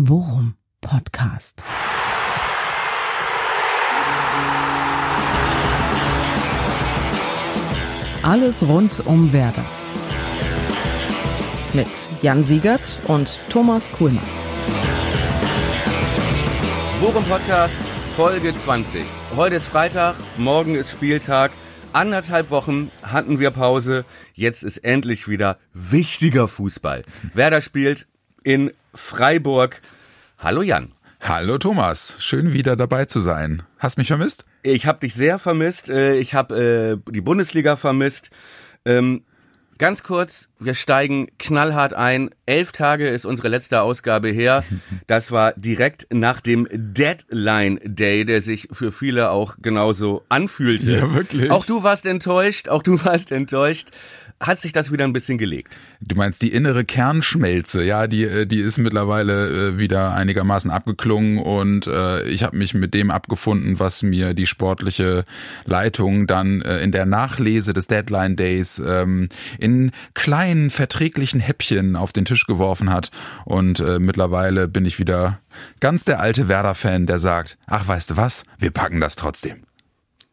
Worum Podcast. Alles rund um Werder. Mit Jan Siegert und Thomas Kuhlmann. Worum Podcast Folge 20. Heute ist Freitag, morgen ist Spieltag. Anderthalb Wochen hatten wir Pause. Jetzt ist endlich wieder wichtiger Fußball. Werder spielt in Freiburg. Hallo Jan. Hallo Thomas, schön wieder dabei zu sein. Hast mich vermisst? Ich habe dich sehr vermisst. Äh, ich habe äh, die Bundesliga vermisst. Ähm, ganz kurz, wir steigen knallhart ein. Elf Tage ist unsere letzte Ausgabe her. Das war direkt nach dem Deadline Day, der sich für viele auch genauso anfühlte. Ja, wirklich. Auch du warst enttäuscht, auch du warst enttäuscht hat sich das wieder ein bisschen gelegt. Du meinst die innere Kernschmelze, ja, die äh, die ist mittlerweile äh, wieder einigermaßen abgeklungen und äh, ich habe mich mit dem abgefunden, was mir die sportliche Leitung dann äh, in der Nachlese des Deadline Days ähm, in kleinen verträglichen Häppchen auf den Tisch geworfen hat und äh, mittlerweile bin ich wieder ganz der alte Werder-Fan, der sagt, ach weißt du was, wir packen das trotzdem.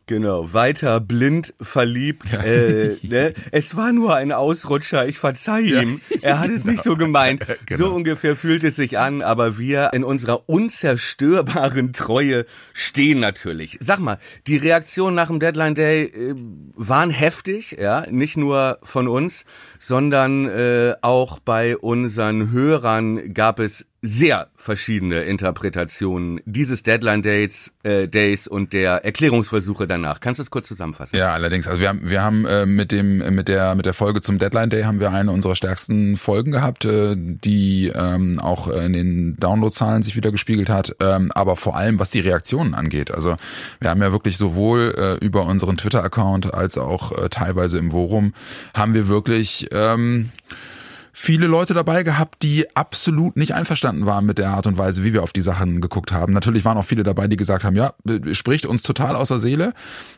Genau, weiter blind verliebt. Ja. Äh, ne? Es war nur ein Ausrutscher, ich verzeih ihm. Ja. Er hat es genau. nicht so gemeint. Genau. So ungefähr fühlt es sich an, aber wir in unserer unzerstörbaren Treue stehen natürlich. Sag mal, die Reaktionen nach dem Deadline Day äh, waren heftig, ja, nicht nur von uns, sondern äh, auch bei unseren Hörern gab es sehr verschiedene Interpretationen dieses Deadline Dates, äh, Days und der Erklärungsversuche danach. Kannst du es kurz zusammenfassen? Ja, allerdings. Also wir haben, wir haben äh, mit dem mit der mit der Folge zum Deadline Day haben wir eine unserer stärksten Folgen gehabt, äh, die ähm, auch in den Downloadzahlen sich wieder gespiegelt hat. Ähm, aber vor allem was die Reaktionen angeht. Also wir haben ja wirklich sowohl äh, über unseren Twitter-Account als auch äh, teilweise im Forum haben wir wirklich ähm, viele Leute dabei gehabt, die absolut nicht einverstanden waren mit der Art und Weise, wie wir auf die Sachen geguckt haben. Natürlich waren auch viele dabei, die gesagt haben, ja, spricht uns total aus der Seele.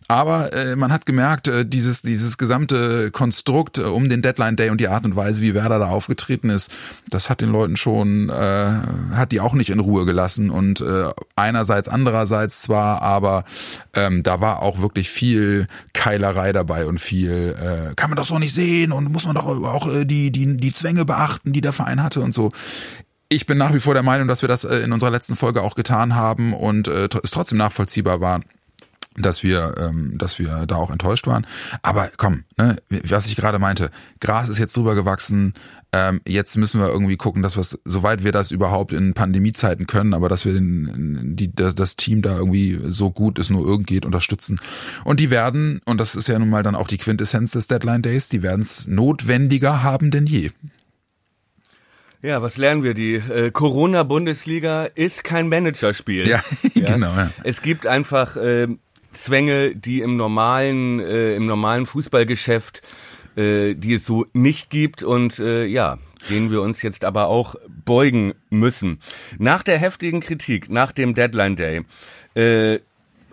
Aber äh, man hat gemerkt, äh, dieses, dieses gesamte Konstrukt äh, um den Deadline Day und die Art und Weise, wie Werder da aufgetreten ist, das hat den Leuten schon, äh, hat die auch nicht in Ruhe gelassen. Und äh, einerseits, andererseits zwar, aber ähm, da war auch wirklich viel Keilerei dabei und viel, äh, kann man doch so nicht sehen und muss man doch auch äh, die, die, die Zwänge beachten, die der Verein hatte und so. Ich bin nach wie vor der Meinung, dass wir das äh, in unserer letzten Folge auch getan haben und äh, es trotzdem nachvollziehbar war, dass wir, ähm, dass wir da auch enttäuscht waren. Aber komm, ne, was ich gerade meinte, Gras ist jetzt drüber gewachsen. Ähm, jetzt müssen wir irgendwie gucken, dass wir, soweit wir das überhaupt in Pandemiezeiten können, aber dass wir den, die, das Team da irgendwie so gut es nur irgend geht unterstützen. Und die werden, und das ist ja nun mal dann auch die Quintessenz des Deadline Days, die werden es notwendiger haben denn je. Ja, was lernen wir? Die äh, Corona-Bundesliga ist kein Managerspiel. Ja, ja? genau. Ja. Es gibt einfach äh, Zwänge, die im normalen, äh, im normalen Fußballgeschäft, äh, die es so nicht gibt und äh, ja, denen wir uns jetzt aber auch beugen müssen. Nach der heftigen Kritik, nach dem Deadline Day, äh,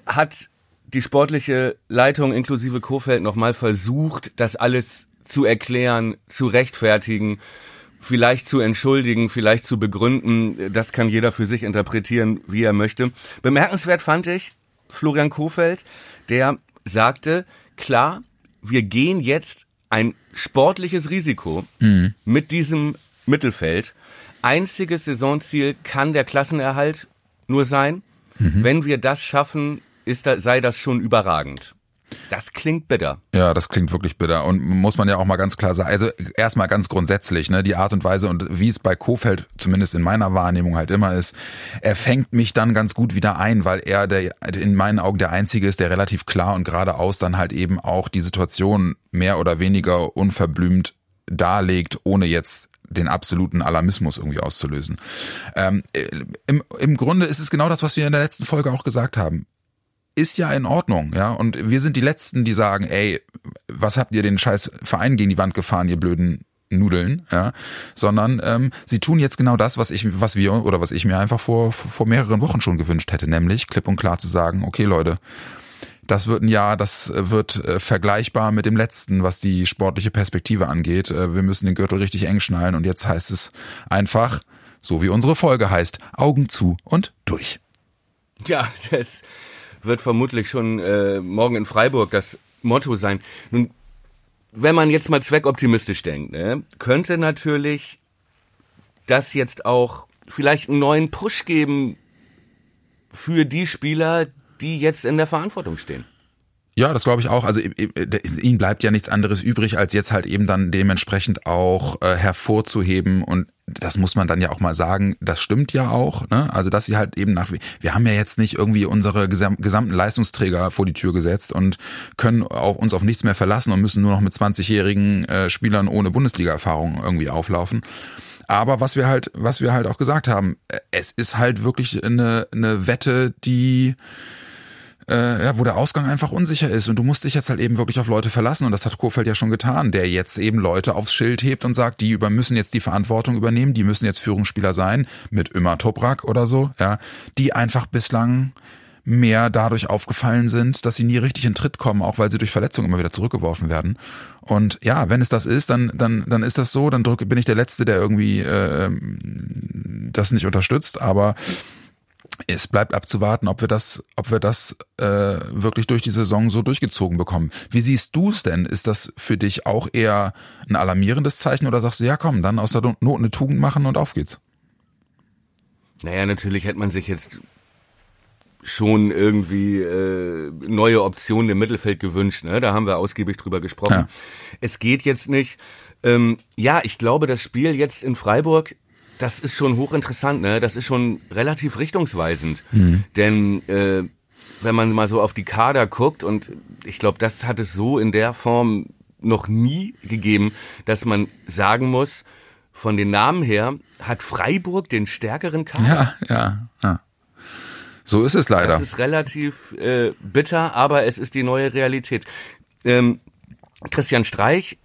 hat die sportliche Leitung inklusive Kofeld nochmal versucht, das alles zu erklären, zu rechtfertigen, vielleicht zu entschuldigen, vielleicht zu begründen. Das kann jeder für sich interpretieren, wie er möchte. Bemerkenswert fand ich, Florian Kofeld, der sagte, klar, wir gehen jetzt ein sportliches Risiko mhm. mit diesem Mittelfeld. Einziges Saisonziel kann der Klassenerhalt nur sein. Mhm. Wenn wir das schaffen, ist da, sei das schon überragend. Das klingt bitter. Ja, das klingt wirklich bitter. Und muss man ja auch mal ganz klar sagen, also erstmal ganz grundsätzlich, ne, die Art und Weise und wie es bei Kofeld zumindest in meiner Wahrnehmung halt immer ist, er fängt mich dann ganz gut wieder ein, weil er der, in meinen Augen der Einzige ist, der relativ klar und geradeaus dann halt eben auch die Situation mehr oder weniger unverblümt darlegt, ohne jetzt den absoluten Alarmismus irgendwie auszulösen. Ähm, im, Im Grunde ist es genau das, was wir in der letzten Folge auch gesagt haben ist ja in Ordnung, ja. Und wir sind die Letzten, die sagen, ey, was habt ihr den scheiß Verein gegen die Wand gefahren, ihr blöden Nudeln, ja, sondern ähm, sie tun jetzt genau das, was ich, was wir oder was ich mir einfach vor vor mehreren Wochen schon gewünscht hätte, nämlich klipp und klar zu sagen, okay, Leute, das wird ein Jahr, das wird äh, vergleichbar mit dem letzten, was die sportliche Perspektive angeht. Äh, wir müssen den Gürtel richtig eng schnallen und jetzt heißt es einfach, So wie unsere Folge heißt, Augen zu und durch. Ja, das wird vermutlich schon äh, morgen in Freiburg das Motto sein. Nun, wenn man jetzt mal zweckoptimistisch denkt, ne, könnte natürlich das jetzt auch vielleicht einen neuen Push geben für die Spieler, die jetzt in der Verantwortung stehen. Ja, das glaube ich auch. Also ihnen bleibt ja nichts anderes übrig, als jetzt halt eben dann dementsprechend auch äh, hervorzuheben und das muss man dann ja auch mal sagen, das stimmt ja auch, ne? Also dass sie halt eben nach wir haben ja jetzt nicht irgendwie unsere gesamten Leistungsträger vor die Tür gesetzt und können auch uns auf nichts mehr verlassen und müssen nur noch mit 20-jährigen äh, Spielern ohne Bundesliga-Erfahrung irgendwie auflaufen. Aber was wir halt, was wir halt auch gesagt haben, äh, es ist halt wirklich eine, eine Wette, die äh, ja, wo der Ausgang einfach unsicher ist und du musst dich jetzt halt eben wirklich auf Leute verlassen und das hat Kurfeld ja schon getan, der jetzt eben Leute aufs Schild hebt und sagt, die über müssen jetzt die Verantwortung übernehmen, die müssen jetzt Führungsspieler sein, mit immer Toprak oder so, ja, die einfach bislang mehr dadurch aufgefallen sind, dass sie nie richtig in Tritt kommen, auch weil sie durch Verletzungen immer wieder zurückgeworfen werden. Und ja, wenn es das ist, dann dann dann ist das so. Dann drücke, bin ich der Letzte, der irgendwie äh, das nicht unterstützt. Aber es bleibt abzuwarten, ob wir das, ob wir das äh, wirklich durch die Saison so durchgezogen bekommen. Wie siehst du es denn? Ist das für dich auch eher ein alarmierendes Zeichen oder sagst du, ja komm, dann aus der Not eine Tugend machen und auf geht's? Naja, natürlich hätte man sich jetzt schon irgendwie äh, neue Optionen im Mittelfeld gewünscht. Ne? Da haben wir ausgiebig drüber gesprochen. Ja. Es geht jetzt nicht. Ähm, ja, ich glaube, das Spiel jetzt in Freiburg das ist schon hochinteressant, ne? Das ist schon relativ richtungsweisend. Mhm. Denn äh, wenn man mal so auf die Kader guckt, und ich glaube, das hat es so in der Form noch nie gegeben, dass man sagen muss, von den Namen her hat Freiburg den stärkeren Kader. Ja, ja, ja. So ist es leider. Das ist relativ äh, bitter, aber es ist die neue Realität. Ähm, Christian Streich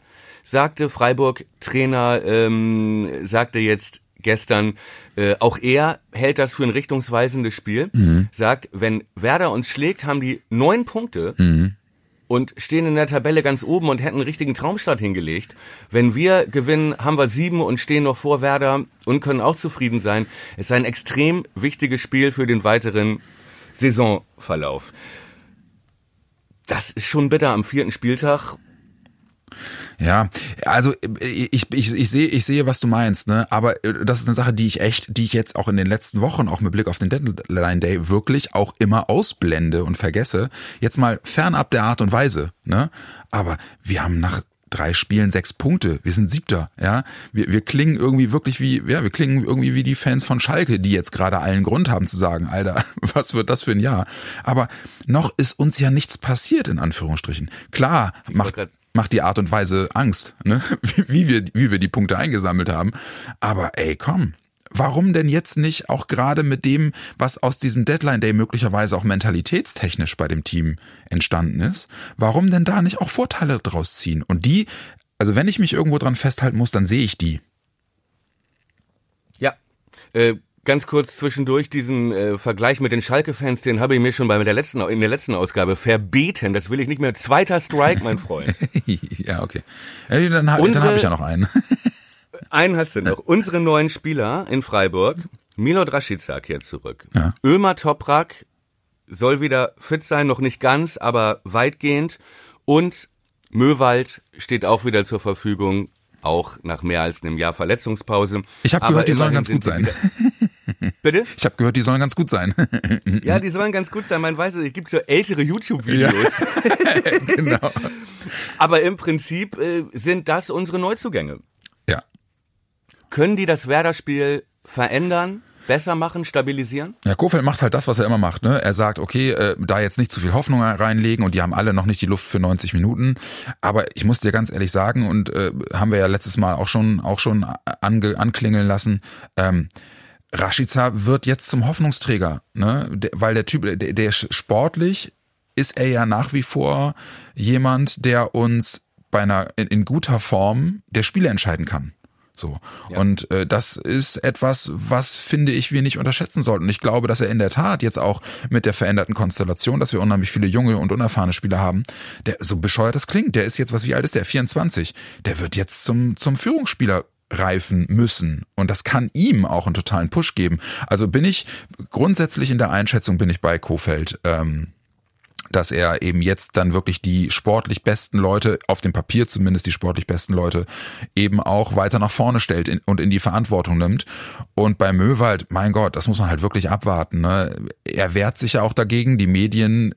sagte, Freiburg Trainer ähm, sagte jetzt, gestern, äh, auch er hält das für ein richtungsweisendes Spiel, mhm. sagt, wenn Werder uns schlägt, haben die neun Punkte mhm. und stehen in der Tabelle ganz oben und hätten einen richtigen Traumstart hingelegt. Wenn wir gewinnen, haben wir sieben und stehen noch vor Werder und können auch zufrieden sein. Es ist ein extrem wichtiges Spiel für den weiteren Saisonverlauf. Das ist schon bitter am vierten Spieltag ja, also ich, ich, ich sehe, ich sehe, was du meinst, ne? Aber äh, das ist eine Sache, die ich echt, die ich jetzt auch in den letzten Wochen, auch mit Blick auf den Deadline Day, wirklich auch immer ausblende und vergesse. Jetzt mal fernab der Art und Weise, ne? Aber wir haben nach drei Spielen sechs Punkte. Wir sind Siebter, ja. Wir, wir klingen irgendwie wirklich wie, ja, wir klingen irgendwie wie die Fans von Schalke, die jetzt gerade allen Grund haben zu sagen, Alter, was wird das für ein Jahr? Aber noch ist uns ja nichts passiert, in Anführungsstrichen. Klar, macht, macht die Art und Weise Angst, ne? wie, wir, wie wir die Punkte eingesammelt haben. Aber ey, komm, warum denn jetzt nicht auch gerade mit dem, was aus diesem Deadline Day möglicherweise auch mentalitätstechnisch bei dem Team entstanden ist, warum denn da nicht auch Vorteile draus ziehen? Und die, also wenn ich mich irgendwo dran festhalten muss, dann sehe ich die. Ja, äh, ganz kurz zwischendurch diesen äh, Vergleich mit den Schalke-Fans, den habe ich mir schon bei der letzten in der letzten Ausgabe verbeten. Das will ich nicht mehr. Zweiter Strike, mein Freund. ja, okay. Ja, dann habe hab ich ja noch einen. einen hast du noch. Unsere neuen Spieler in Freiburg. Milot Rashica kehrt zurück. Ja. Ömer Toprak soll wieder fit sein, noch nicht ganz, aber weitgehend. Und Möwald steht auch wieder zur Verfügung auch nach mehr als einem Jahr Verletzungspause. Ich habe gehört, die sollen ganz gut sein. Bitte? Ich habe gehört, die sollen ganz gut sein. ja, die sollen ganz gut sein. Man weiß es, es gibt so ältere YouTube-Videos. Ja. genau. Aber im Prinzip äh, sind das unsere Neuzugänge. Ja. Können die das Werder-Spiel verändern? besser machen, stabilisieren? Ja, Kofeld macht halt das, was er immer macht. Ne? Er sagt, okay, äh, da jetzt nicht zu viel Hoffnung reinlegen und die haben alle noch nicht die Luft für 90 Minuten. Aber ich muss dir ganz ehrlich sagen und äh, haben wir ja letztes Mal auch schon auch schon ange, anklingeln lassen. Ähm, Rashica wird jetzt zum Hoffnungsträger, ne? weil der Typ, der, der sportlich ist er ja nach wie vor jemand, der uns bei einer in, in guter Form der Spiele entscheiden kann. So. Ja. Und äh, das ist etwas, was finde ich wir nicht unterschätzen sollten. Und ich glaube, dass er in der Tat jetzt auch mit der veränderten Konstellation, dass wir unheimlich viele junge und unerfahrene Spieler haben, der so bescheuert das klingt, der ist jetzt was wie alt ist der 24, der wird jetzt zum zum Führungsspieler reifen müssen. Und das kann ihm auch einen totalen Push geben. Also bin ich grundsätzlich in der Einschätzung bin ich bei Kofeld. Ähm, dass er eben jetzt dann wirklich die sportlich besten Leute, auf dem Papier zumindest die sportlich besten Leute, eben auch weiter nach vorne stellt und in die Verantwortung nimmt. Und bei Möwald, mein Gott, das muss man halt wirklich abwarten. Ne? Er wehrt sich ja auch dagegen. Die Medien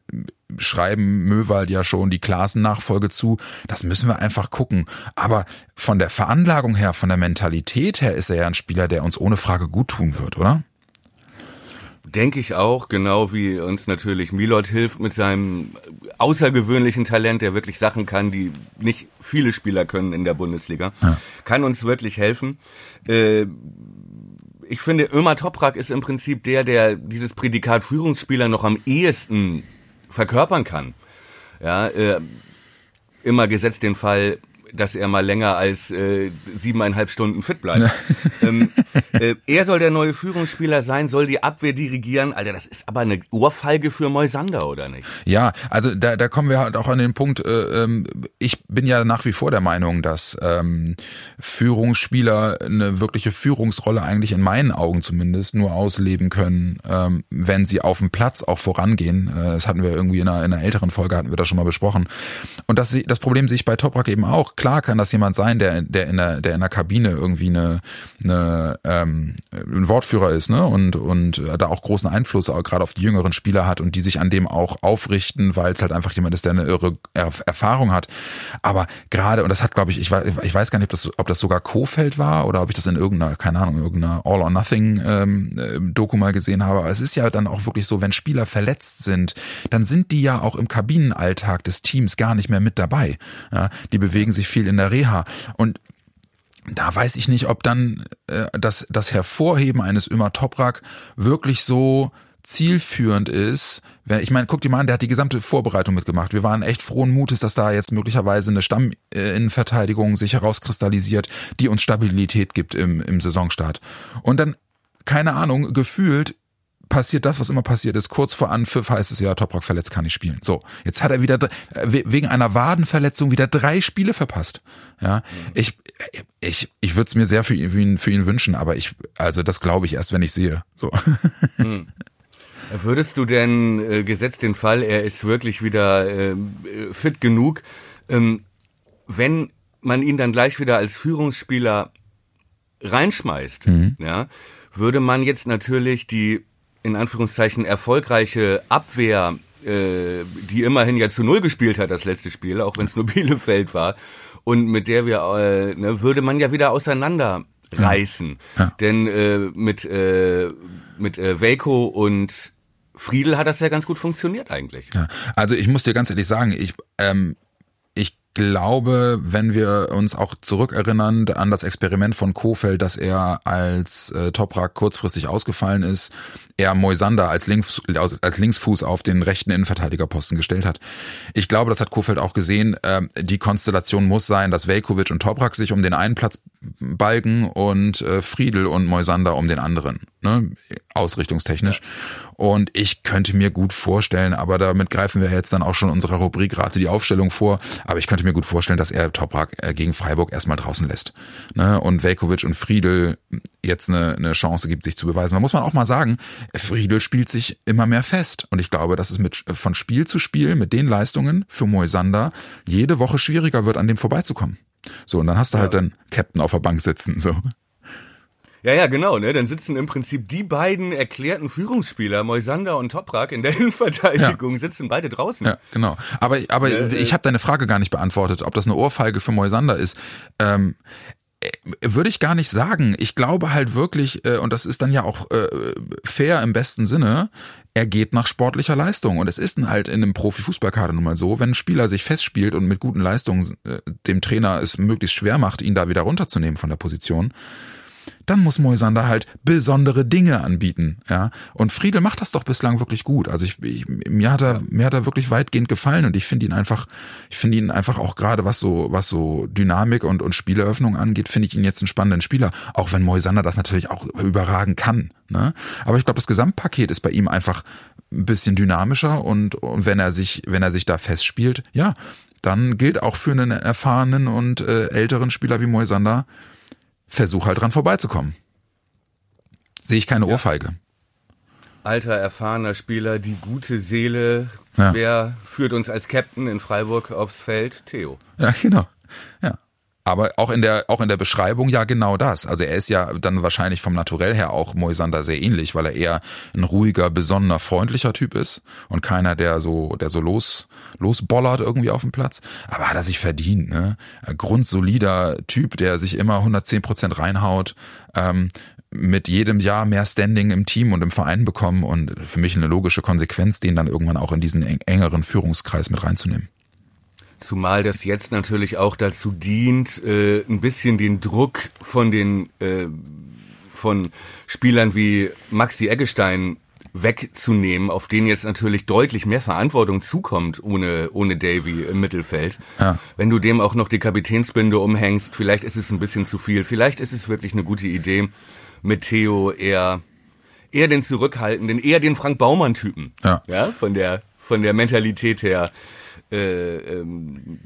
schreiben Möwald ja schon die Klassennachfolge zu. Das müssen wir einfach gucken. Aber von der Veranlagung her, von der Mentalität her ist er ja ein Spieler, der uns ohne Frage gut tun wird, oder? Denke ich auch, genau wie uns natürlich Milot hilft mit seinem außergewöhnlichen Talent, der wirklich Sachen kann, die nicht viele Spieler können in der Bundesliga. Ja. Kann uns wirklich helfen. Äh, ich finde, Ömer Toprak ist im Prinzip der, der dieses Prädikat Führungsspieler noch am ehesten verkörpern kann. Ja, äh, immer gesetzt den Fall, dass er mal länger als äh, siebeneinhalb Stunden fit bleibt. ähm, äh, er soll der neue Führungsspieler sein, soll die Abwehr dirigieren. Alter, das ist aber eine Ohrfeige für Moisander, oder nicht? Ja, also da, da kommen wir halt auch an den Punkt, äh, ähm, ich bin ja nach wie vor der Meinung, dass ähm, Führungsspieler eine wirkliche Führungsrolle eigentlich in meinen Augen zumindest nur ausleben können, ähm, wenn sie auf dem Platz auch vorangehen. Äh, das hatten wir irgendwie in einer, in einer älteren Folge, hatten wir das schon mal besprochen. Und das, das Problem sehe ich bei Toprak eben auch klar kann das jemand sein, der, der in der, der in der Kabine irgendwie eine, eine ähm, ein Wortführer ist, ne? Und, und da auch großen Einfluss auch gerade auf die jüngeren Spieler hat und die sich an dem auch aufrichten, weil es halt einfach jemand ist, der eine irre Erfahrung hat. Aber gerade, und das hat, glaube ich, ich weiß, ich weiß gar nicht, ob das, ob das sogar Kofeld war oder ob ich das in irgendeiner, keine Ahnung, irgendeiner All or Nothing ähm, äh, Doku mal gesehen habe. Aber es ist ja dann auch wirklich so, wenn Spieler verletzt sind, dann sind die ja auch im Kabinenalltag des Teams gar nicht mehr mit dabei. Ja, die bewegen sich viel in der Reha. Und da weiß ich nicht, ob dann äh, das, das Hervorheben eines Ömer Toprak wirklich so zielführend ist. Ich meine, guck dir mal an, der hat die gesamte Vorbereitung mitgemacht. Wir waren echt frohen Mutes, dass da jetzt möglicherweise eine Stamminnenverteidigung sich herauskristallisiert, die uns Stabilität gibt im, im Saisonstart. Und dann, keine Ahnung, gefühlt passiert das, was immer passiert ist. Kurz vor Anpfiff heißt es ja, Toprak verletzt kann nicht spielen. So, jetzt hat er wieder äh, wegen einer Wadenverletzung wieder drei Spiele verpasst. Ja, mhm. ich ich ich würde es mir sehr für ihn für ihn wünschen, aber ich also das glaube ich erst, wenn ich sehe. So. Mhm. Würdest du denn äh, gesetzt den Fall, er ist wirklich wieder äh, fit genug, ähm, wenn man ihn dann gleich wieder als Führungsspieler reinschmeißt, mhm. ja, würde man jetzt natürlich die in Anführungszeichen erfolgreiche Abwehr, äh, die immerhin ja zu Null gespielt hat, das letzte Spiel, auch wenn es nur Bielefeld war, und mit der wir, äh, ne, würde man ja wieder auseinander reißen. Ja. Ja. Denn äh, mit, äh, mit äh, Waco und Friedel hat das ja ganz gut funktioniert eigentlich. Ja. Also ich muss dir ganz ehrlich sagen, ich ähm, glaube, wenn wir uns auch zurückerinnern an das Experiment von Kofeld, dass er als äh, Toprak kurzfristig ausgefallen ist, er Moisander als, Links, als Linksfuß auf den rechten Innenverteidigerposten gestellt hat. Ich glaube, das hat Kofeld auch gesehen. Äh, die Konstellation muss sein, dass Velkovic und Toprak sich um den einen Platz balgen und äh, Friedel und Moisander um den anderen, ne? ausrichtungstechnisch. Ja. Und ich könnte mir gut vorstellen, aber damit greifen wir jetzt dann auch schon unserer Rubrik Rate die Aufstellung vor, aber ich könnte mir gut vorstellen, dass er Toprak äh, gegen Freiburg erstmal draußen lässt. Ne? Und Velkovic und Friedel jetzt eine, eine Chance gibt, sich zu beweisen. Da muss man auch mal sagen, Friedel spielt sich immer mehr fest. Und ich glaube, dass es mit, von Spiel zu Spiel mit den Leistungen für Moisander jede Woche schwieriger wird, an dem vorbeizukommen. So, und dann hast du halt ja. halt dann Captain auf der Bank sitzen, so. Ja, ja, genau, ne? Dann sitzen im Prinzip die beiden erklärten Führungsspieler, Moisander und Toprak, in der Innenverteidigung, ja. sitzen beide draußen. Ja, genau. Aber, aber ja, ich äh, habe deine Frage gar nicht beantwortet, ob das eine Ohrfeige für Moisander ist. Ähm, äh, würde ich gar nicht sagen. Ich glaube halt wirklich, äh, und das ist dann ja auch äh, fair im besten Sinne, er geht nach sportlicher Leistung. Und es ist halt in einem Profifußballkader nun mal so, wenn ein Spieler sich festspielt und mit guten Leistungen dem Trainer es möglichst schwer macht, ihn da wieder runterzunehmen von der Position, dann muss Moisander halt besondere Dinge anbieten, ja. Und Friedel macht das doch bislang wirklich gut. Also ich, ich mir hat er, mir hat er wirklich weitgehend gefallen und ich finde ihn einfach, ich finde ihn einfach auch gerade was so, was so Dynamik und, und Spieleröffnung angeht, finde ich ihn jetzt einen spannenden Spieler. Auch wenn Moisander das natürlich auch überragen kann, ne. Aber ich glaube, das Gesamtpaket ist bei ihm einfach ein bisschen dynamischer und, und wenn er sich, wenn er sich da festspielt, ja, dann gilt auch für einen erfahrenen und äh, älteren Spieler wie Moisander, versuch halt dran vorbeizukommen. Sehe ich keine ja. Ohrfeige. Alter, erfahrener Spieler, die gute Seele. Ja. Wer führt uns als Captain in Freiburg aufs Feld? Theo. Ja, genau. Ja. Aber auch in der, auch in der Beschreibung ja genau das. Also er ist ja dann wahrscheinlich vom Naturell her auch Moisander sehr ähnlich, weil er eher ein ruhiger, besonnener, freundlicher Typ ist und keiner, der so, der so los, losbollert irgendwie auf dem Platz. Aber hat er sich verdient, ne? Grundsolider Typ, der sich immer 110 Prozent reinhaut, ähm, mit jedem Jahr mehr Standing im Team und im Verein bekommen und für mich eine logische Konsequenz, den dann irgendwann auch in diesen engeren Führungskreis mit reinzunehmen. Zumal das jetzt natürlich auch dazu dient, äh, ein bisschen den Druck von den äh, von Spielern wie Maxi Eggestein wegzunehmen, auf den jetzt natürlich deutlich mehr Verantwortung zukommt ohne ohne Davy im Mittelfeld. Ja. Wenn du dem auch noch die Kapitänsbinde umhängst, vielleicht ist es ein bisschen zu viel, vielleicht ist es wirklich eine gute Idee mit Theo eher eher den zurückhaltenden, eher den Frank Baumann Typen. Ja. ja, von der von der Mentalität her äh, ähm,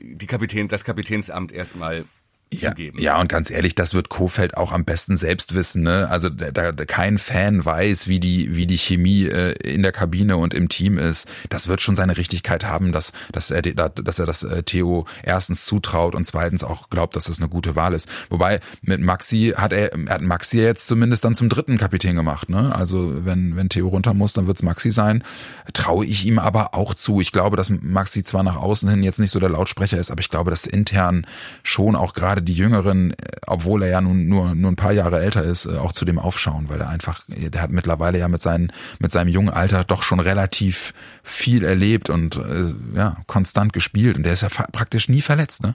die Kapitän, das Kapitänsamt erstmal ja, ja, und ganz ehrlich, das wird Kofeld auch am besten selbst wissen. Ne? Also da, da kein Fan weiß, wie die wie die Chemie äh, in der Kabine und im Team ist. Das wird schon seine Richtigkeit haben, dass dass er dass er das äh, Theo erstens zutraut und zweitens auch glaubt, dass das eine gute Wahl ist. Wobei mit Maxi hat er hat Maxi jetzt zumindest dann zum dritten Kapitän gemacht. Ne? Also wenn wenn Theo runter muss, dann wird's Maxi sein. Traue ich ihm aber auch zu. Ich glaube, dass Maxi zwar nach außen hin jetzt nicht so der Lautsprecher ist, aber ich glaube, dass intern schon auch gerade gerade die Jüngeren, äh, obwohl er ja nun nur, nur ein paar Jahre älter ist, äh, auch zu dem aufschauen, weil er einfach, der hat mittlerweile ja mit, seinen, mit seinem jungen Alter doch schon relativ viel erlebt und äh, ja, konstant gespielt und der ist ja praktisch nie verletzt, ne?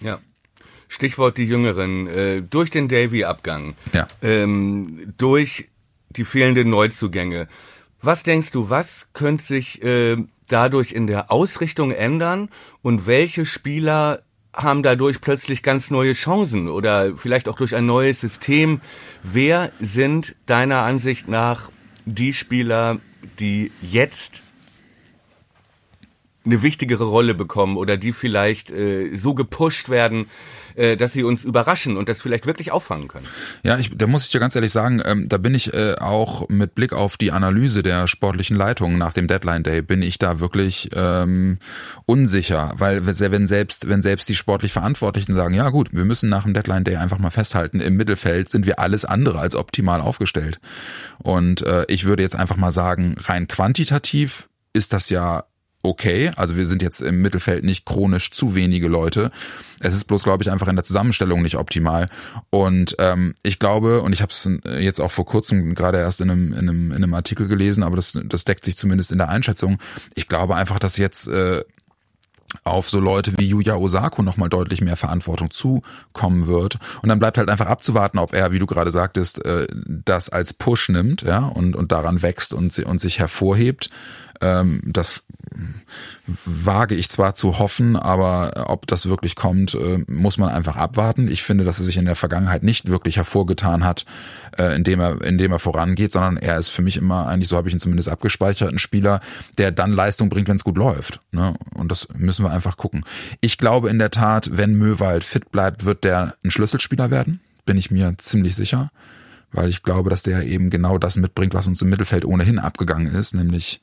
Ja. Stichwort die Jüngeren. Äh, durch den Davy-Abgang, ja. ähm, durch die fehlenden Neuzugänge. Was denkst du, was könnte sich äh, dadurch in der Ausrichtung ändern und welche Spieler haben dadurch plötzlich ganz neue Chancen oder vielleicht auch durch ein neues System. Wer sind deiner Ansicht nach die Spieler, die jetzt eine wichtigere Rolle bekommen oder die vielleicht äh, so gepusht werden, äh, dass sie uns überraschen und das vielleicht wirklich auffangen können. Ja, ich, da muss ich dir ganz ehrlich sagen, ähm, da bin ich äh, auch mit Blick auf die Analyse der sportlichen Leitung nach dem Deadline Day, bin ich da wirklich ähm, unsicher, weil wenn selbst, wenn selbst die sportlich Verantwortlichen sagen, ja gut, wir müssen nach dem Deadline Day einfach mal festhalten, im Mittelfeld sind wir alles andere als optimal aufgestellt. Und äh, ich würde jetzt einfach mal sagen, rein quantitativ ist das ja okay. Also wir sind jetzt im Mittelfeld nicht chronisch zu wenige Leute. Es ist bloß, glaube ich, einfach in der Zusammenstellung nicht optimal. Und ähm, ich glaube, und ich habe es jetzt auch vor kurzem gerade erst in einem, in einem, in einem Artikel gelesen, aber das, das deckt sich zumindest in der Einschätzung. Ich glaube einfach, dass jetzt äh, auf so Leute wie Yuya Osako nochmal deutlich mehr Verantwortung zukommen wird. Und dann bleibt halt einfach abzuwarten, ob er, wie du gerade sagtest, äh, das als Push nimmt, ja, und, und daran wächst und, und sich hervorhebt. Ähm, das wage ich zwar zu hoffen, aber ob das wirklich kommt, äh, muss man einfach abwarten. Ich finde, dass er sich in der Vergangenheit nicht wirklich hervorgetan hat, äh, indem er, indem er vorangeht, sondern er ist für mich immer eigentlich, so habe ich ihn zumindest abgespeichert, ein Spieler, der dann Leistung bringt, wenn es gut läuft. Ne? Und das müssen wir einfach gucken. Ich glaube in der Tat, wenn Möwald fit bleibt, wird der ein Schlüsselspieler werden. Bin ich mir ziemlich sicher. Weil ich glaube, dass der eben genau das mitbringt, was uns im Mittelfeld ohnehin abgegangen ist, nämlich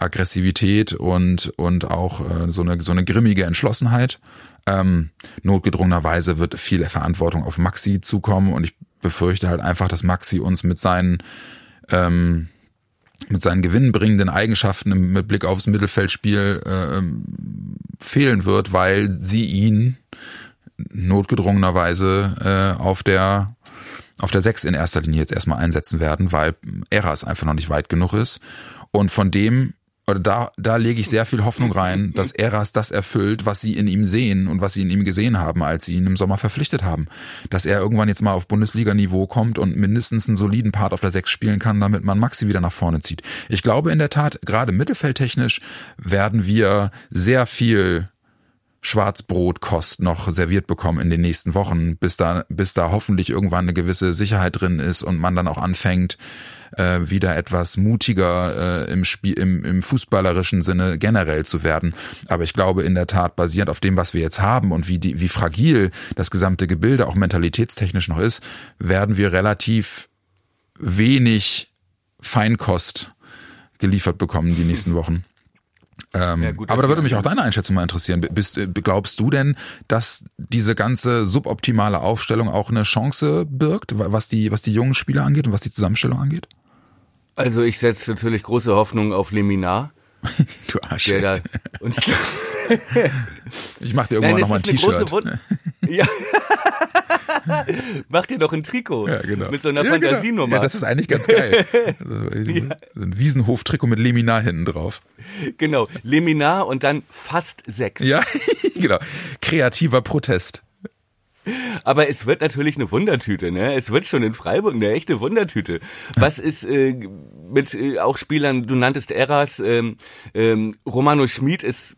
Aggressivität und, und auch äh, so, eine, so eine grimmige Entschlossenheit. Ähm, notgedrungenerweise wird viel Verantwortung auf Maxi zukommen und ich befürchte halt einfach, dass Maxi uns mit seinen ähm, mit seinen gewinnbringenden Eigenschaften mit Blick aufs Mittelfeldspiel äh, fehlen wird, weil sie ihn notgedrungenerweise äh, auf der auf der 6 in erster Linie jetzt erstmal einsetzen werden, weil Eras einfach noch nicht weit genug ist. Und von dem oder da, da lege ich sehr viel Hoffnung rein, dass Eras das erfüllt, was sie in ihm sehen und was sie in ihm gesehen haben, als sie ihn im Sommer verpflichtet haben. Dass er irgendwann jetzt mal auf Bundesliga-Niveau kommt und mindestens einen soliden Part auf der Sechs spielen kann, damit man Maxi wieder nach vorne zieht. Ich glaube in der Tat, gerade mittelfeldtechnisch werden wir sehr viel Schwarzbrotkost noch serviert bekommen in den nächsten Wochen, bis da, bis da hoffentlich irgendwann eine gewisse Sicherheit drin ist und man dann auch anfängt, äh, wieder etwas mutiger äh, im Spiel, im, im fußballerischen Sinne generell zu werden. Aber ich glaube in der Tat, basierend auf dem, was wir jetzt haben und wie die, wie fragil das gesamte Gebilde auch mentalitätstechnisch noch ist, werden wir relativ wenig Feinkost geliefert bekommen die nächsten Wochen. Ähm, ja, gut, aber da würde mich auch deine Einschätzung mal interessieren. Bist, äh, glaubst du denn, dass diese ganze suboptimale Aufstellung auch eine Chance birgt, was die, was die jungen Spieler angeht und was die Zusammenstellung angeht? Also ich setze natürlich große Hoffnung auf Leminar. du Arsch. Der da uns ich mach dir irgendwann nochmal ein T-Shirt. Ja. Mach dir doch ein Trikot. Ja, genau. Mit so einer ja, genau. Fantasienummer. Genau. Ja, das ist eigentlich ganz geil. Also, ja. Ein Wiesenhof-Trikot mit Leminar hinten drauf. Genau. Leminar und dann fast sechs. Ja, genau. Kreativer Protest. Aber es wird natürlich eine Wundertüte, ne? Es wird schon in Freiburg eine echte Wundertüte. Was ist äh, mit äh, auch Spielern, du nanntest Eras, ähm, ähm, Romano Schmid ist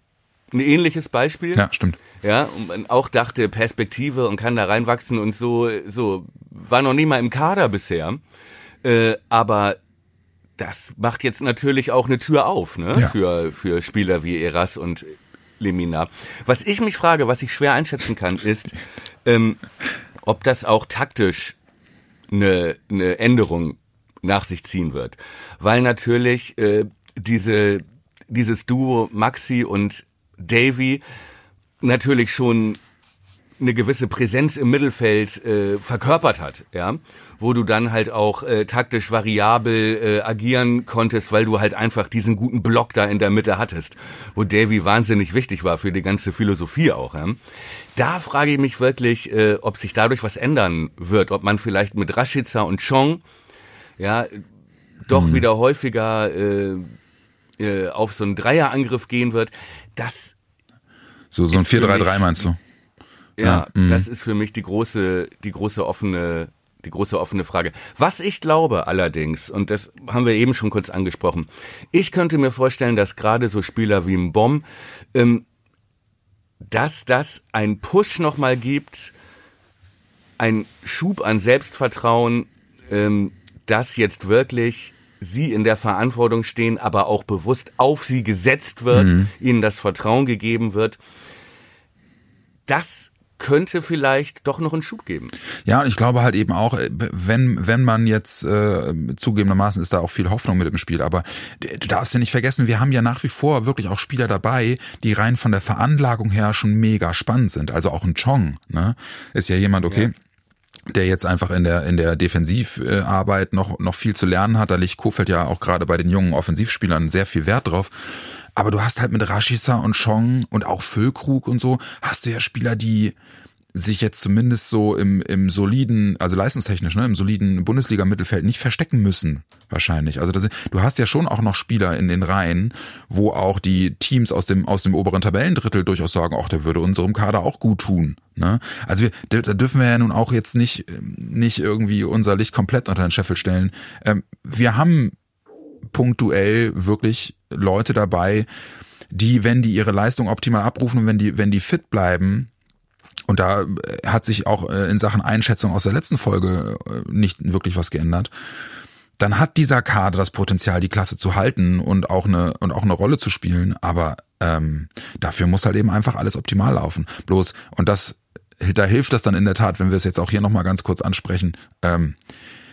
ein ähnliches Beispiel. Ja, stimmt. Ja, und man auch dachte Perspektive und kann da reinwachsen und so, so war noch nie mal im Kader bisher. Äh, aber das macht jetzt natürlich auch eine Tür auf, ne? Ja. Für, für Spieler wie Eras und Lemina. Was ich mich frage, was ich schwer einschätzen kann, ist, ähm, ob das auch taktisch eine, eine Änderung nach sich ziehen wird. Weil natürlich äh, diese, dieses Duo Maxi und Davy natürlich schon eine gewisse Präsenz im Mittelfeld äh, verkörpert hat, ja, wo du dann halt auch äh, taktisch variabel äh, agieren konntest, weil du halt einfach diesen guten Block da in der Mitte hattest, wo Davy wahnsinnig wichtig war für die ganze Philosophie auch. Ja. Da frage ich mich wirklich, äh, ob sich dadurch was ändern wird, ob man vielleicht mit Rashica und Chong ja doch mhm. wieder häufiger äh, äh, auf so einen Dreierangriff gehen wird. Das so, so ein 4-3-3 meinst du? Ja, ja mhm. das ist für mich die große, die große offene, die große offene Frage. Was ich glaube allerdings, und das haben wir eben schon kurz angesprochen, ich könnte mir vorstellen, dass gerade so Spieler wie ein Bomb, ähm, dass das ein Push nochmal gibt, ein Schub an Selbstvertrauen, ähm, dass jetzt wirklich sie in der Verantwortung stehen, aber auch bewusst auf sie gesetzt wird, mhm. ihnen das Vertrauen gegeben wird. Das könnte vielleicht doch noch einen Schub geben. Ja, und ich glaube halt eben auch, äh, wenn wenn man jetzt äh, zugegebenermaßen ist da auch viel Hoffnung mit im Spiel, aber du darfst ja nicht vergessen, wir haben ja nach wie vor wirklich auch Spieler dabei, die rein von der Veranlagung her schon mega spannend sind. Also auch ein Chong, ne, ist ja jemand, okay. Ja der jetzt einfach in der in der Defensivarbeit noch noch viel zu lernen hat. Da liegt Kofeld ja auch gerade bei den jungen Offensivspielern sehr viel Wert drauf. Aber du hast halt mit Rashica und Chong und auch Füllkrug und so, hast du ja Spieler, die sich jetzt zumindest so im, im soliden, also leistungstechnisch, ne, im soliden Bundesliga-Mittelfeld nicht verstecken müssen, wahrscheinlich. Also das, du hast ja schon auch noch Spieler in den Reihen, wo auch die Teams aus dem, aus dem oberen Tabellendrittel durchaus sagen, ach, der würde unserem Kader auch gut tun. Ne? Also wir, da dürfen wir ja nun auch jetzt nicht, nicht irgendwie unser Licht komplett unter den Scheffel stellen. Ähm, wir haben punktuell wirklich Leute dabei, die, wenn die ihre Leistung optimal abrufen und wenn die, wenn die fit bleiben, und da hat sich auch äh, in Sachen Einschätzung aus der letzten Folge äh, nicht wirklich was geändert, dann hat dieser Kader das Potenzial, die Klasse zu halten und auch eine und auch eine Rolle zu spielen. Aber ähm, dafür muss halt eben einfach alles optimal laufen. Bloß und das da hilft das dann in der Tat, wenn wir es jetzt auch hier nochmal ganz kurz ansprechen. Ähm,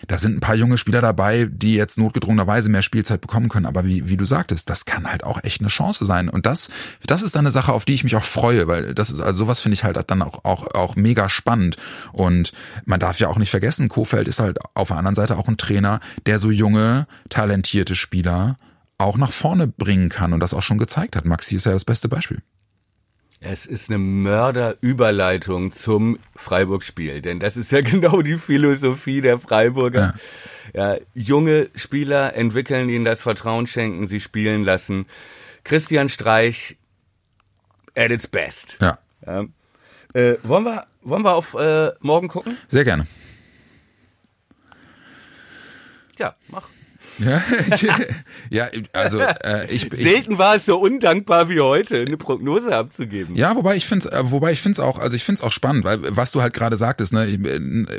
da sind ein paar junge Spieler dabei, die jetzt notgedrungenerweise mehr Spielzeit bekommen können. Aber wie, wie du sagtest, das kann halt auch echt eine Chance sein. Und das, das ist dann eine Sache, auf die ich mich auch freue, weil das ist, also sowas finde ich halt dann auch, auch, auch mega spannend. Und man darf ja auch nicht vergessen, Kofeld ist halt auf der anderen Seite auch ein Trainer, der so junge, talentierte Spieler auch nach vorne bringen kann und das auch schon gezeigt hat. Maxi ist ja das beste Beispiel. Es ist eine Mörderüberleitung zum Freiburg-Spiel, denn das ist ja genau die Philosophie der Freiburger. Ja. ja. junge Spieler entwickeln ihnen das Vertrauen schenken, sie spielen lassen. Christian Streich at its best. Ja. ja. Äh, wollen wir wollen wir auf äh, morgen gucken? Sehr gerne. Ja, mach. Ja, ja also äh, ich, ich selten war es so undankbar wie heute, eine Prognose abzugeben. Ja, wobei ich finde, äh, wobei ich finde es auch, also ich finde es auch spannend, weil was du halt gerade sagtest, ne,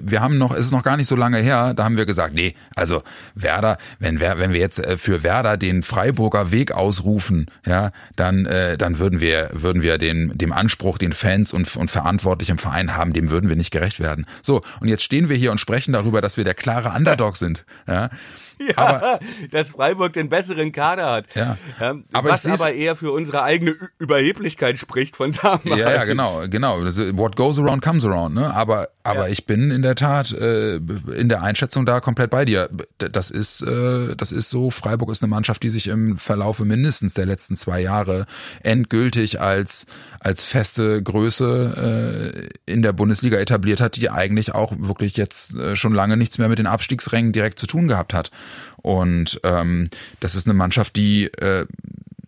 wir haben noch, es ist noch gar nicht so lange her, da haben wir gesagt, nee, also Werder, wenn wir, wenn wir jetzt äh, für Werder den Freiburger Weg ausrufen, ja, dann, äh, dann würden wir, würden wir den, dem Anspruch, den Fans und, und Verantwortlichen im Verein haben, dem würden wir nicht gerecht werden. So, und jetzt stehen wir hier und sprechen darüber, dass wir der klare Underdog sind, ja. Ja, aber, dass Freiburg den besseren Kader hat. Ja. Ähm, aber was aber eher für unsere eigene Überheblichkeit spricht von damals. Ja, ja, genau, genau. What goes around comes around. Ne? Aber, aber ja. ich bin in der Tat äh, in der Einschätzung da komplett bei dir. Das ist, äh, das ist so. Freiburg ist eine Mannschaft, die sich im Verlaufe mindestens der letzten zwei Jahre endgültig als als feste Größe äh, in der Bundesliga etabliert hat, die eigentlich auch wirklich jetzt äh, schon lange nichts mehr mit den Abstiegsrängen direkt zu tun gehabt hat. Und ähm, das ist eine Mannschaft, die äh,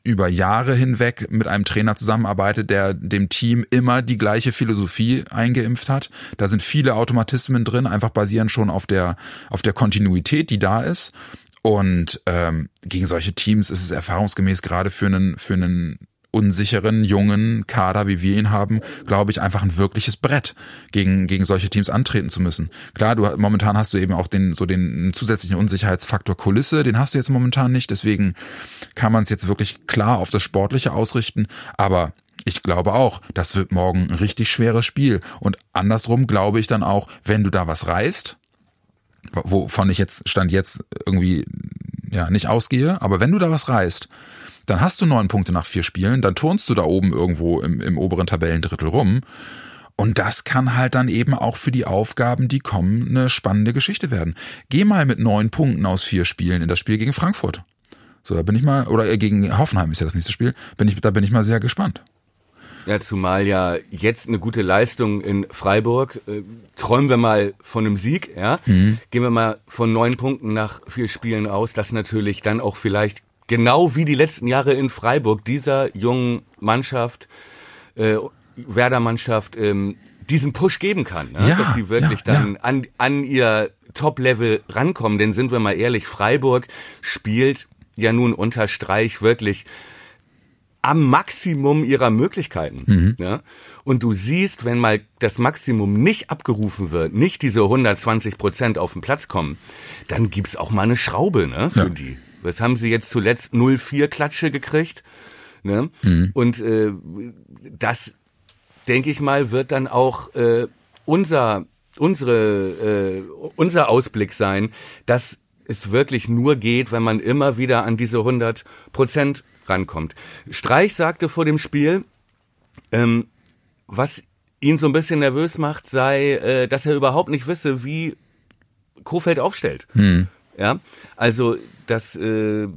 über Jahre hinweg mit einem Trainer zusammenarbeitet, der dem Team immer die gleiche Philosophie eingeimpft hat. Da sind viele Automatismen drin, einfach basierend schon auf der auf der Kontinuität, die da ist. Und ähm, gegen solche Teams ist es erfahrungsgemäß gerade für einen für einen unsicheren, jungen Kader, wie wir ihn haben, glaube ich, einfach ein wirkliches Brett, gegen, gegen solche Teams antreten zu müssen. Klar, du momentan hast du eben auch den, so den zusätzlichen Unsicherheitsfaktor Kulisse, den hast du jetzt momentan nicht, deswegen kann man es jetzt wirklich klar auf das Sportliche ausrichten, aber ich glaube auch, das wird morgen ein richtig schweres Spiel. Und andersrum glaube ich dann auch, wenn du da was reißt, wovon ich jetzt Stand jetzt irgendwie ja nicht ausgehe, aber wenn du da was reißt, dann hast du neun Punkte nach vier Spielen, dann turnst du da oben irgendwo im, im oberen Tabellendrittel rum. Und das kann halt dann eben auch für die Aufgaben, die kommen, eine spannende Geschichte werden. Geh mal mit neun Punkten aus vier Spielen in das Spiel gegen Frankfurt. So, da bin ich mal, oder äh, gegen Hoffenheim ist ja das nächste Spiel, bin ich, da bin ich mal sehr gespannt. Ja, zumal ja jetzt eine gute Leistung in Freiburg. Äh, träumen wir mal von einem Sieg, ja. Mhm. Gehen wir mal von neun Punkten nach vier Spielen aus, das natürlich dann auch vielleicht genau wie die letzten Jahre in Freiburg dieser jungen Mannschaft, äh, Werder-Mannschaft, ähm, diesen Push geben kann, ne? ja, dass sie wirklich ja, dann ja. An, an ihr Top-Level rankommen. Denn sind wir mal ehrlich, Freiburg spielt ja nun unter Streich wirklich am Maximum ihrer Möglichkeiten. Mhm. Ja? Und du siehst, wenn mal das Maximum nicht abgerufen wird, nicht diese 120 Prozent auf den Platz kommen, dann gibt's auch mal eine Schraube ne, für die. Was haben sie jetzt zuletzt 0-4 Klatsche gekriegt? Ne? Mhm. Und äh, das, denke ich mal, wird dann auch äh, unser, unsere, äh, unser Ausblick sein, dass es wirklich nur geht, wenn man immer wieder an diese 100 Prozent rankommt. Streich sagte vor dem Spiel, ähm, was ihn so ein bisschen nervös macht, sei, äh, dass er überhaupt nicht wisse, wie Kofeld aufstellt. Mhm. Ja, also dass, äh,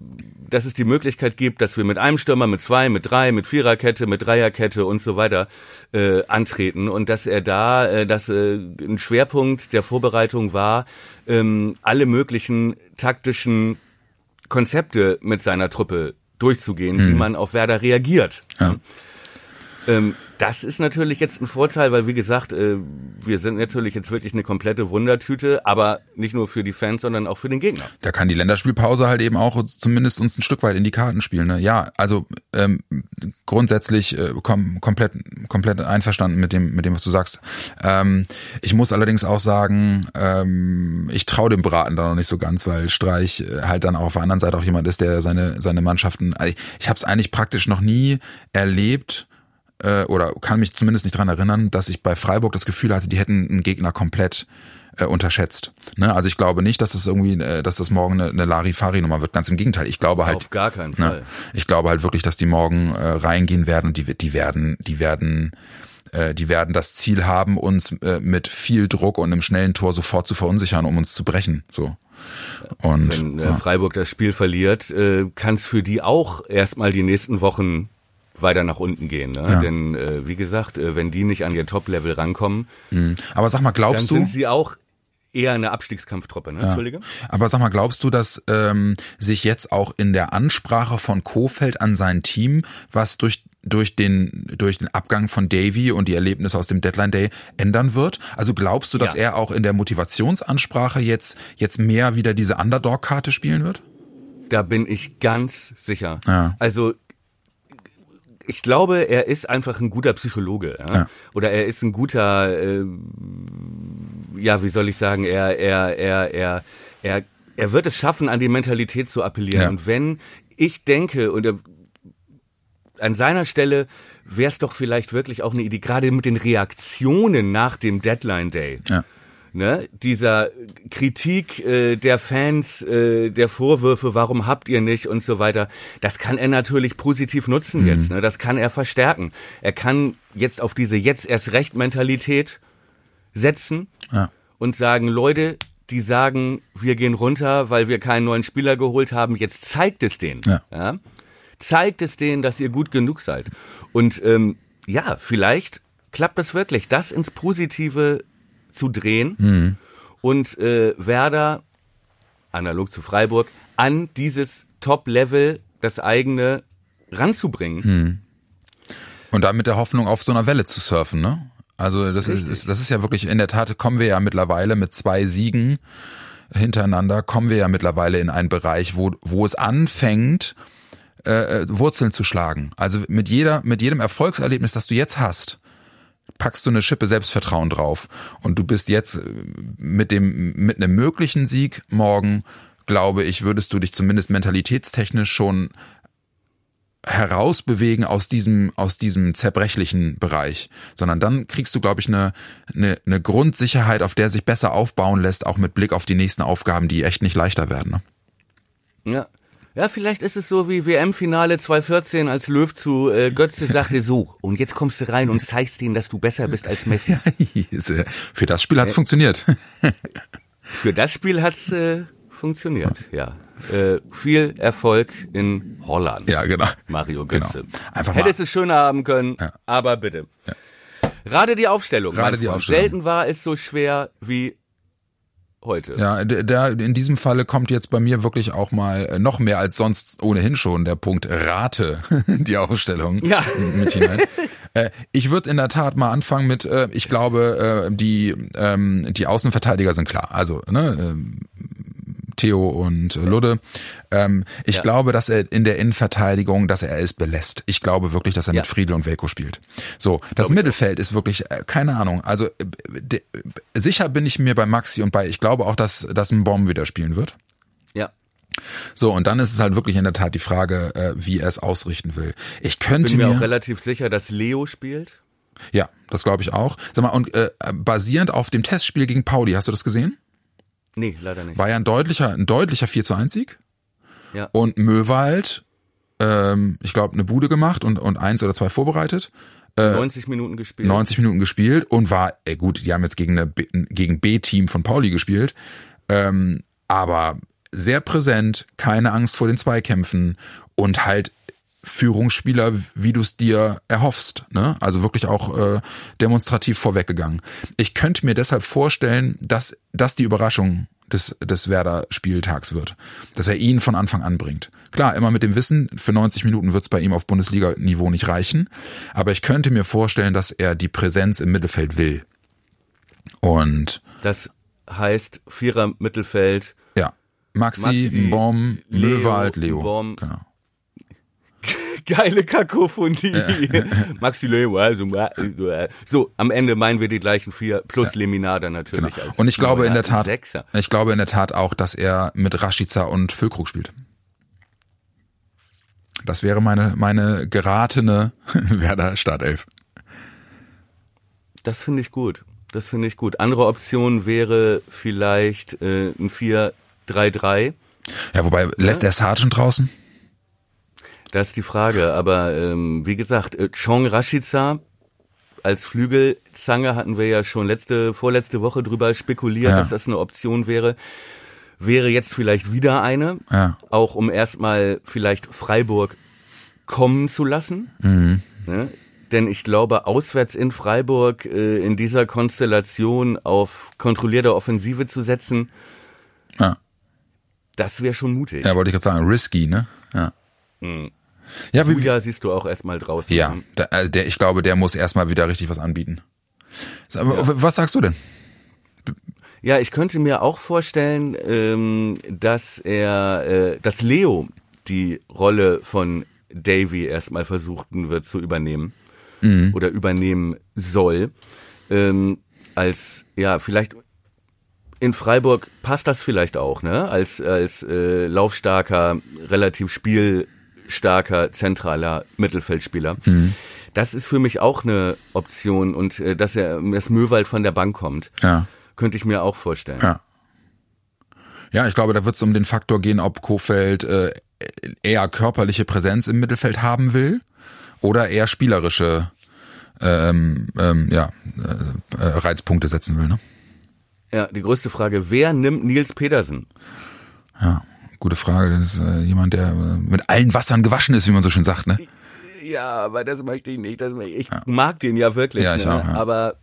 dass es die Möglichkeit gibt, dass wir mit einem Stürmer, mit zwei, mit drei, mit Viererkette, mit Dreierkette und so weiter äh, antreten und dass er da, äh, dass äh, ein Schwerpunkt der Vorbereitung war, ähm, alle möglichen taktischen Konzepte mit seiner Truppe durchzugehen, mhm. wie man auf Werder reagiert. Ja. Ähm, das ist natürlich jetzt ein Vorteil, weil wie gesagt, äh, wir sind natürlich jetzt wirklich eine komplette Wundertüte, aber nicht nur für die Fans, sondern auch für den Gegner. Da kann die Länderspielpause halt eben auch zumindest uns ein Stück weit in die Karten spielen. Ne? Ja, also ähm, grundsätzlich äh, kom komplett komplett einverstanden mit dem mit dem was du sagst. Ähm, ich muss allerdings auch sagen, ähm, ich traue dem Braten da noch nicht so ganz, weil Streich äh, halt dann auch auf der anderen Seite auch jemand ist, der seine seine Mannschaften. Ich, ich habe es eigentlich praktisch noch nie erlebt äh, oder kann mich zumindest nicht dran erinnern, dass ich bei Freiburg das Gefühl hatte, die hätten einen Gegner komplett äh, unterschätzt. Ne? Also ich glaube nicht, dass das irgendwie, äh, dass das morgen eine, eine Larifari-Nummer wird. Ganz im Gegenteil. Ich glaube halt. Auf gar keinen ne? Fall. Ne? Ich glaube halt wirklich, dass die morgen äh, reingehen werden und die, die werden, die werden äh, die werden das Ziel haben, uns äh, mit viel Druck und einem schnellen Tor sofort zu verunsichern, um uns zu brechen. So. Und, Wenn äh, Freiburg das Spiel verliert, äh, kann es für die auch erstmal die nächsten Wochen weiter nach unten gehen. Ne? Ja. Denn äh, wie gesagt, äh, wenn die nicht an ihr Top-Level rankommen, mhm. aber sag mal, glaubst dann du, sind sie auch eher eine Abstiegskampftruppe, ne? Ja. Entschuldige. Aber sag mal, glaubst du, dass ähm, sich jetzt auch in der Ansprache von Kofeld an sein Team, was durch durch den durch den Abgang von Davy und die Erlebnisse aus dem Deadline Day ändern wird? Also glaubst du, dass ja. er auch in der Motivationsansprache jetzt jetzt mehr wieder diese Underdog-Karte spielen wird? Da bin ich ganz sicher. Ja. Also ich glaube, er ist einfach ein guter Psychologe. Ja? Ja. Oder er ist ein guter, äh, ja, wie soll ich sagen, er, er, er, er, er, er wird es schaffen, an die Mentalität zu appellieren. Ja. Und wenn ich denke, und er, an seiner Stelle wäre es doch vielleicht wirklich auch eine Idee, gerade mit den Reaktionen nach dem Deadline Day. Ja. Ne, dieser Kritik äh, der Fans, äh, der Vorwürfe, warum habt ihr nicht und so weiter, das kann er natürlich positiv nutzen Mhm. jetzt. Ne? Das kann er verstärken. Er kann jetzt auf diese jetzt erst recht Mentalität setzen Ja. und sagen, Leute, die sagen, wir gehen runter, weil wir keinen neuen Spieler geholt haben, jetzt zeigt es denen. Ja. Zeigt es denen, dass ihr gut genug seid. Und ähm, ja, vielleicht klappt es wirklich, das ins Positive zu drehen Mhm. und äh, Werder, analog zu Freiburg, an dieses Top-Level, das eigene, ranzubringen. Mhm. Und dann mit der Hoffnung, auf so einer Welle zu surfen, ne? Also das ist, ist, das ist ja wirklich, in der Tat kommen wir ja mittlerweile mit zwei Siegen hintereinander, kommen wir ja mittlerweile in einen Bereich, wo, wo es anfängt, äh, äh, Wurzeln zu schlagen. Also mit jeder, mit jedem Erfolgserlebnis, das du jetzt hast, packst du eine Schippe Selbstvertrauen drauf und du bist jetzt äh, mit dem mit einem möglichen Sieg morgen, glaube ich, würdest du dich zumindest mentalitätstechnisch schon herausbewegen aus diesem aus diesem zerbrechlichen Bereich, sondern dann kriegst du glaube ich eine, eine eine Grundsicherheit, auf der sich besser aufbauen lässt, auch mit Blick auf die nächsten Aufgaben, die echt nicht leichter werden. Ne? Ja. Ja, vielleicht ist es so wie WM-Finale 2014, als Löw zu äh, Götze sagte, so, und jetzt kommst du rein und zeigst ihnen, dass du besser bist als Messi. Für das Spiel hat's funktioniert. Für das Spiel hat's äh, funktioniert, ja. Äh, viel Erfolg in Holland. Ja, genau. Mario Genau. Götze. Einfach mal- Hättest es schöner haben können, Ja. aber bitte. Gerade die Aufstellung. Gerade die. Aufstellung. Selten war es so schwer wie heute. Ja, der, der, in diesem Falle kommt jetzt bei mir wirklich auch mal äh, noch mehr als sonst ohnehin schon der Punkt Rate, die Aufstellung Ja. mit hinein. Äh, Ich würde in der Tat mal anfangen mit, äh, ich glaube, äh, die, ähm, die Außenverteidiger sind klar. Also, ne, ähm, Theo und Ludde. Ähm, ich Ja. glaube, dass er in der Innenverteidigung, dass er es belässt. Ich glaube wirklich, dass er Ja. mit Friedel und Welko spielt. So, das Mittelfeld ist wirklich, äh, keine Ahnung. Also äh, de, sicher bin ich mir bei Maxi und bei, ich glaube auch, dass, dass ein Bomb wieder spielen wird. Ja. So, und dann ist es halt wirklich in der Tat die Frage, äh, wie er es ausrichten will. Ich könnte Bin mir mir, auch relativ sicher, dass Leo spielt. ja, das glaube ich auch. Sag mal, und äh, basierend auf dem Testspiel gegen Pauli, hast du das gesehen? Nee, leider nicht. War ja ein deutlicher, ein deutlicher 4 zu 1 Sieg. Ja. Und Möwald, ähm, ich glaube, eine Bude gemacht und, und eins oder zwei vorbereitet. 90 Minuten gespielt. 90 Minuten gespielt und war, ey gut, die haben jetzt gegen, eine, gegen B-Team von Pauli gespielt, ähm, aber sehr präsent, keine Angst vor den Zweikämpfen und halt Führungsspieler, wie du es dir erhoffst, ne? Also wirklich auch äh, demonstrativ vorweggegangen. Ich könnte mir deshalb vorstellen, dass das die Überraschung des, des Werder-Spieltags wird, dass er ihn von Anfang an bringt. Klar, immer mit dem Wissen, für 90 Minuten wird es bei ihm auf Bundesliga-Niveau nicht reichen, aber ich könnte mir vorstellen, dass er die Präsenz im Mittelfeld will. Und Das heißt Vierer Mittelfeld. ja, Maxi, Maxi, Mbom, Leo, Möwald, Leo. Mbom. Genau. Geile Kakophonie. Maxi Leo, also äh, so, am Ende meinen wir die gleichen vier plus Leminada natürlich. Genau. Und ich glaube in der Tat, Sechser. ich glaube in der Tat auch, dass er mit Rashica und Füllkrug spielt. Das wäre meine, meine geratene Werder Startelf. Das finde ich gut. Das finde ich gut. Andere Option wäre vielleicht äh, ein 4-3-3. Ja, wobei, lässt er Sargent draußen? Das ist die Frage. Aber ähm, wie gesagt, äh, Chong Rashica als Flügelzange hatten wir ja schon letzte, vorletzte Woche drüber spekuliert, Ja. dass das eine Option wäre. Wäre jetzt vielleicht wieder eine, Ja. auch um erstmal vielleicht Freiburg kommen zu lassen. Mhm. Ne? Denn ich glaube, auswärts in Freiburg äh, in dieser Konstellation auf kontrollierte Offensive zu setzen, Ja, das wäre schon mutig. ja wollte ich gerade sagen, risky, ne? Ja. Ja, Julia siehst du auch erstmal draußen. ja da, äh, der, ich glaube, der muss erstmal wieder richtig was anbieten. Was sagst du denn? Ja, ich könnte mir auch vorstellen, ähm, dass er, äh, dass Leo die Rolle von Davy erstmal versuchten wird zu übernehmen mhm. oder übernehmen soll. Ähm, als, ja, vielleicht in Freiburg passt das vielleicht auch, ne? Als, als äh, laufstarker, relativ spielstarker, zentraler Mittelfeldspieler. Mhm. Das ist für mich auch eine Option und äh, dass er dass Möwald von der Bank kommt, ja. könnte ich mir auch vorstellen. Ja. Ja, ich glaube, da wird es um den Faktor gehen, ob Kofeld äh, eher körperliche Präsenz im Mittelfeld haben will oder eher spielerische ähm, ähm, ja, äh, Reizpunkte setzen will. Ne? Ja, die größte Frage, wer nimmt Nils Pedersen? Ja, gute Frage. Das ist äh, jemand, der äh, mit allen Wassern gewaschen ist, wie man so schön sagt, ne? Ja, aber das möchte ich nicht. Das, ich ja. mag den ja wirklich. Ja, ich ne? auch, ja. Aber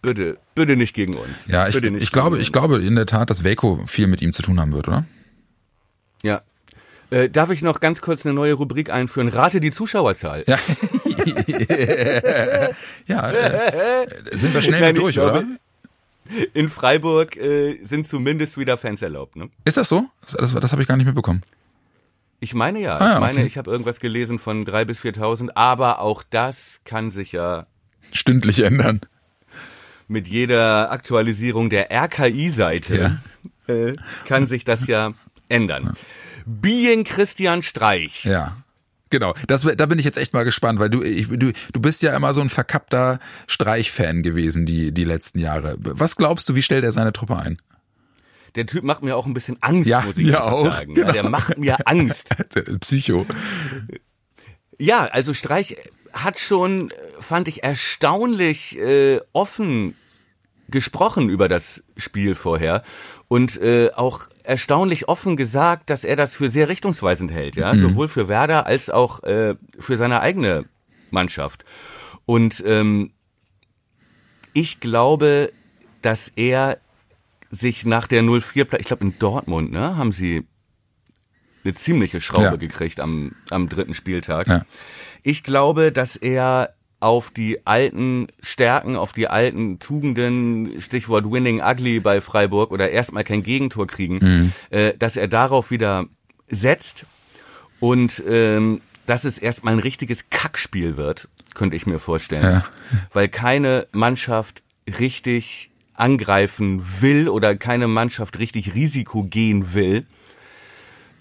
bitte, bitte nicht gegen uns. Ja, ich, ich glaube, ich glaube in der Tat, dass Waco viel mit ihm zu tun haben wird, oder? Ja, äh, darf ich noch ganz kurz eine neue Rubrik einführen? Rate die Zuschauerzahl. Ja, ja äh, sind wir schnell Nein, durch, glaube, oder? In Freiburg äh, sind zumindest wieder Fans erlaubt. Ne? Ist das so? Das, das habe ich gar nicht mitbekommen. Ich meine ja. Ah, ich meine, okay. ich habe irgendwas gelesen von drei bis 4.000, aber auch das kann sich ja stündlich ändern. Mit jeder Aktualisierung der RKI-Seite ja. äh, kann sich das ja ändern. Ja. Being Christian Streich. Ja. Genau, das, da bin ich jetzt echt mal gespannt, weil du, ich, du, du bist ja immer so ein verkappter Streich-Fan gewesen die, die letzten Jahre. Was glaubst du, wie stellt er seine Truppe ein? Der Typ macht mir auch ein bisschen Angst, ja, muss ich ja auch, sagen. Genau. Der macht mir Angst. Psycho. Ja, also Streich hat schon, fand ich, erstaunlich äh, offen gesprochen über das Spiel vorher und äh, auch erstaunlich offen gesagt, dass er das für sehr richtungsweisend hält, ja, mhm. sowohl für Werder als auch äh, für seine eigene Mannschaft. Und ähm, ich glaube, dass er sich nach der 04, ich glaube in Dortmund, ne, haben sie eine ziemliche Schraube ja. gekriegt am, am dritten Spieltag. Ja. Ich glaube, dass er auf die alten Stärken, auf die alten Tugenden, Stichwort Winning Ugly bei Freiburg oder erstmal kein Gegentor kriegen, mhm. äh, dass er darauf wieder setzt und ähm, dass es erstmal ein richtiges Kackspiel wird, könnte ich mir vorstellen. Ja. Weil keine Mannschaft richtig angreifen will oder keine Mannschaft richtig Risiko gehen will,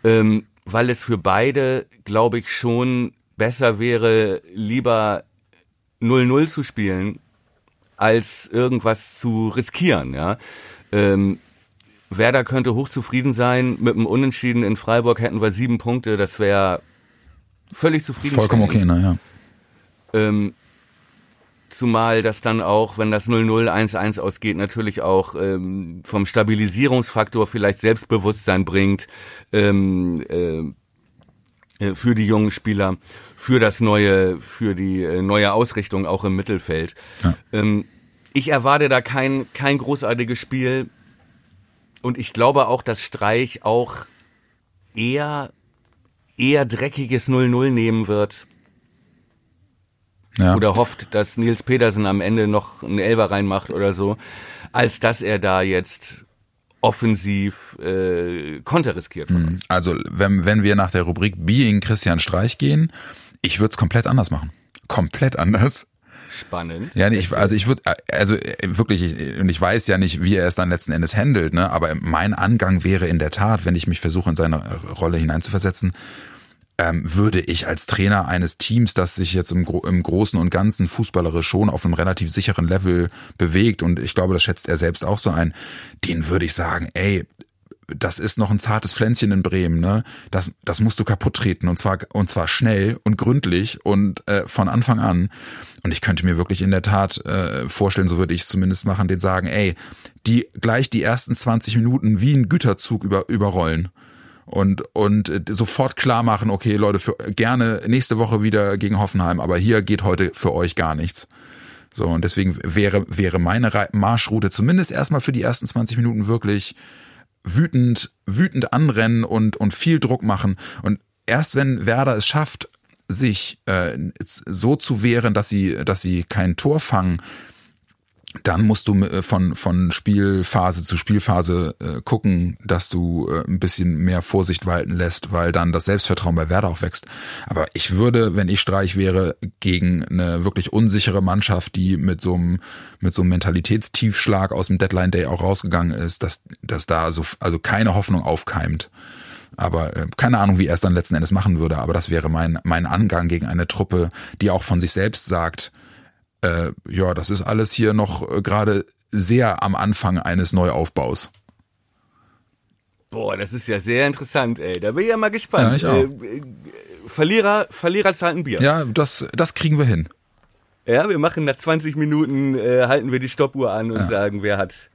ähm, weil es für beide, glaube ich, schon besser wäre, lieber 0-0 zu spielen, als irgendwas zu riskieren, ja. Ähm, Werder könnte hochzufrieden sein. Mit dem Unentschieden in Freiburg hätten wir sieben Punkte. Das wäre völlig zufrieden. Vollkommen okay, naja. Ähm, zumal das dann auch, wenn das 0-0, 1-1 ausgeht, natürlich auch ähm, vom Stabilisierungsfaktor vielleicht Selbstbewusstsein bringt. Ähm, äh, äh, für die jungen Spieler, für das neue, für die äh, neue Ausrichtung auch im Mittelfeld. Ja. Ähm, ich erwarte da kein, kein großartiges Spiel und ich glaube auch, dass Streich auch eher, eher dreckiges 0-0 nehmen wird. Ja. Oder hofft, dass Nils Pedersen am Ende noch einen Elfer reinmacht oder so, als dass er da jetzt offensiv äh, Konter riskiert von mhm. uns. Also wenn, wenn wir nach der Rubrik Being Christian Streich gehen, ich würde es komplett anders machen. Komplett anders. Spannend. Ja, nee, ich, also ich würde, also äh, wirklich, ich, und ich weiß ja nicht, wie er es dann letzten Endes handelt, ne? aber mein Angang wäre in der Tat, wenn ich mich versuche, in seine Rolle hineinzuversetzen, ähm, würde ich als Trainer eines Teams, das sich jetzt im, im Großen und Ganzen fußballerisch schon auf einem relativ sicheren Level bewegt, und ich glaube, das schätzt er selbst auch so ein, den würde ich sagen, ey, das ist noch ein zartes Pflänzchen in Bremen, ne? Das, das musst du kaputt treten und zwar und zwar schnell und gründlich und äh, von Anfang an. Und ich könnte mir wirklich in der Tat äh, vorstellen, so würde ich es zumindest machen, den sagen, ey, die gleich die ersten 20 Minuten wie ein Güterzug über, überrollen und und äh, sofort klar machen, okay, Leute, für, gerne nächste Woche wieder gegen Hoffenheim, aber hier geht heute für euch gar nichts. So und deswegen wäre wäre meine Marschroute zumindest erstmal für die ersten 20 Minuten wirklich wütend wütend anrennen und und viel Druck machen. Und erst wenn Werder es schafft, sich äh, so zu wehren, dass sie dass sie kein Tor fangen, dann musst du äh, von, von Spielphase zu Spielphase äh, gucken, dass du äh, ein bisschen mehr Vorsicht walten lässt, weil dann das Selbstvertrauen bei Werder auch wächst. Aber ich würde, wenn ich Streich wäre, gegen eine wirklich unsichere Mannschaft, die mit so einem, mit so einem Mentalitätstiefschlag aus dem Deadline Day auch rausgegangen ist, dass, dass da so, also keine Hoffnung aufkeimt. Aber äh, keine Ahnung, wie er es dann letzten Endes machen würde. Aber das wäre mein, mein Angang gegen eine Truppe, die auch von sich selbst sagt, äh, ja, das ist alles hier noch äh, gerade sehr am Anfang eines Neuaufbaus. Boah, das ist ja sehr interessant, ey. Da bin ich ja mal gespannt. Ja, ich auch. Äh, Verlierer, Verlierer zahlen ein Bier. Ja, das, das kriegen wir hin. Ja, wir machen nach 20 Minuten, äh, halten wir die Stoppuhr an und Ja. sagen, wer hat,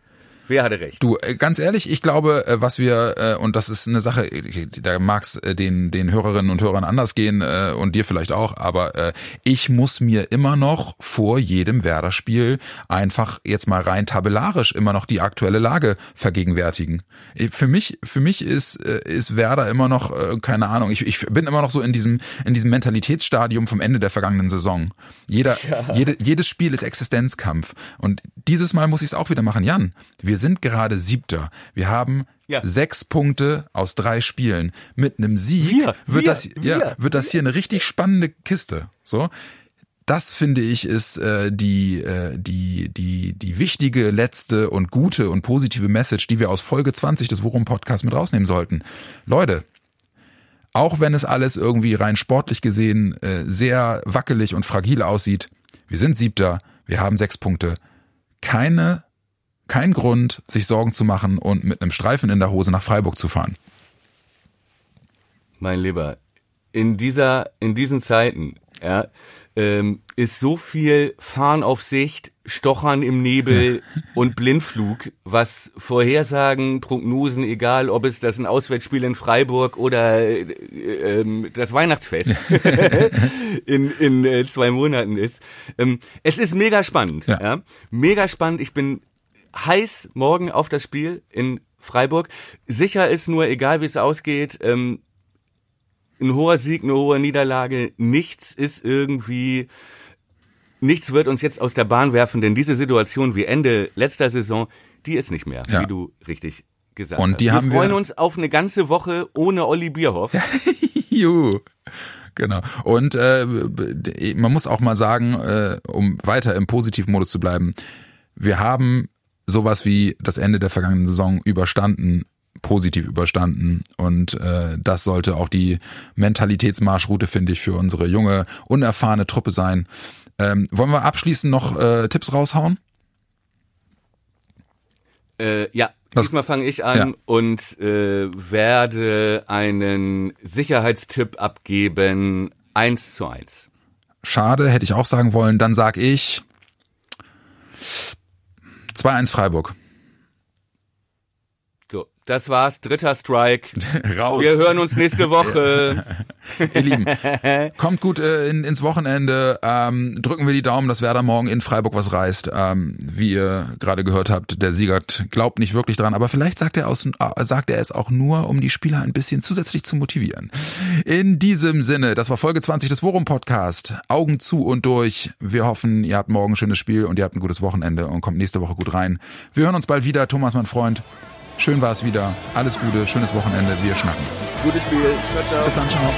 wer hatte recht. Du, äh, ganz ehrlich, ich glaube, äh, was wir, äh, und das ist eine Sache, da mag's äh, den, den Hörerinnen und Hörern anders gehen und dir vielleicht auch, aber ich muss mir immer noch vor jedem Werder-Spiel einfach jetzt mal rein tabellarisch immer noch die aktuelle Lage vergegenwärtigen. Für mich, für mich ist, ist Werder immer noch, keine Ahnung, ich, ich bin immer noch so in diesem, in diesem Mentalitätsstadium vom Ende der vergangenen Saison. Jeder, jede, jedes Spiel ist Existenzkampf. Und dieses Mal muss ich es auch wieder machen. Jan, wir sind gerade Siebter. Wir haben Ja. sechs Punkte aus drei Spielen. Mit einem Sieg Wir, wird wir, das, ja, wir, wird das hier eine richtig spannende Kiste. So. Das finde ich ist äh, die äh, die die die wichtige letzte und gute und positive Message, die wir aus Folge 20 des Worum Podcasts mit rausnehmen sollten. Leute, auch wenn es alles irgendwie rein sportlich gesehen äh, sehr wackelig und fragil aussieht, wir sind Siebter, wir haben sechs Punkte. Keine, kein Grund, sich Sorgen zu machen und mit einem Streifen in der Hose nach Freiburg zu fahren. Mein Lieber, in dieser, in diesen Zeiten, ja, ähm, ist so viel Fahren auf Sicht, Stochern im Nebel und Blindflug, was Vorhersagen, Prognosen, egal ob es das ein Auswärtsspiel in Freiburg oder äh, ähm, das Weihnachtsfest in, in äh, zwei Monaten ist. Ähm, es ist mega spannend, Ja. ja. Mega spannend. Ich bin heiß morgen auf das Spiel in Freiburg. Sicher ist nur, egal wie es ausgeht, ähm, ein hoher Sieg, eine hohe Niederlage, nichts ist irgendwie, nichts wird uns jetzt aus der Bahn werfen, denn diese Situation wie Ende letzter Saison, die ist nicht mehr, Ja. wie du richtig gesagt Und hast. die wir haben wir- freuen uns auf eine ganze Woche ohne Olli Bierhoff. Juhu. Genau. Und äh, man muss auch mal sagen, äh, um weiter im positiven Modus zu bleiben, wir haben sowas wie das Ende der vergangenen Saison überstanden, positiv überstanden. Und äh, das sollte auch die Mentalitätsmarschroute, finde ich, für unsere junge, unerfahrene Truppe sein. Ähm, wollen wir abschließend noch äh, Tipps raushauen? Äh, ja, Was- diesmal fange ich an Ja. und äh, werde einen Sicherheitstipp abgeben, eins zu eins. Schade, hätte ich auch sagen wollen. Dann sag ich 2-1 Freiburg. Das war's, dritter Strike. Raus. Wir hören uns nächste Woche. Ihr Lieben, kommt gut äh, in, ins Wochenende. Ähm, drücken wir die Daumen, dass Werder morgen in Freiburg was reißt. Ähm, wie ihr gerade gehört habt, der Siegert glaubt nicht wirklich dran, aber vielleicht sagt er, aus, äh, sagt er es auch nur, um die Spieler ein bisschen zusätzlich zu motivieren. In diesem Sinne, das war Folge 20 des Worum Podcast. Augen zu und durch. Wir hoffen, ihr habt morgen ein schönes Spiel und ihr habt ein gutes Wochenende und kommt nächste Woche gut rein. Wir hören uns bald wieder. Thomas, mein Freund. Schön war es wieder. Alles Gute, schönes Wochenende. Wir schnacken. Gutes Spiel. Ciao, ciao. Bis dann, ciao.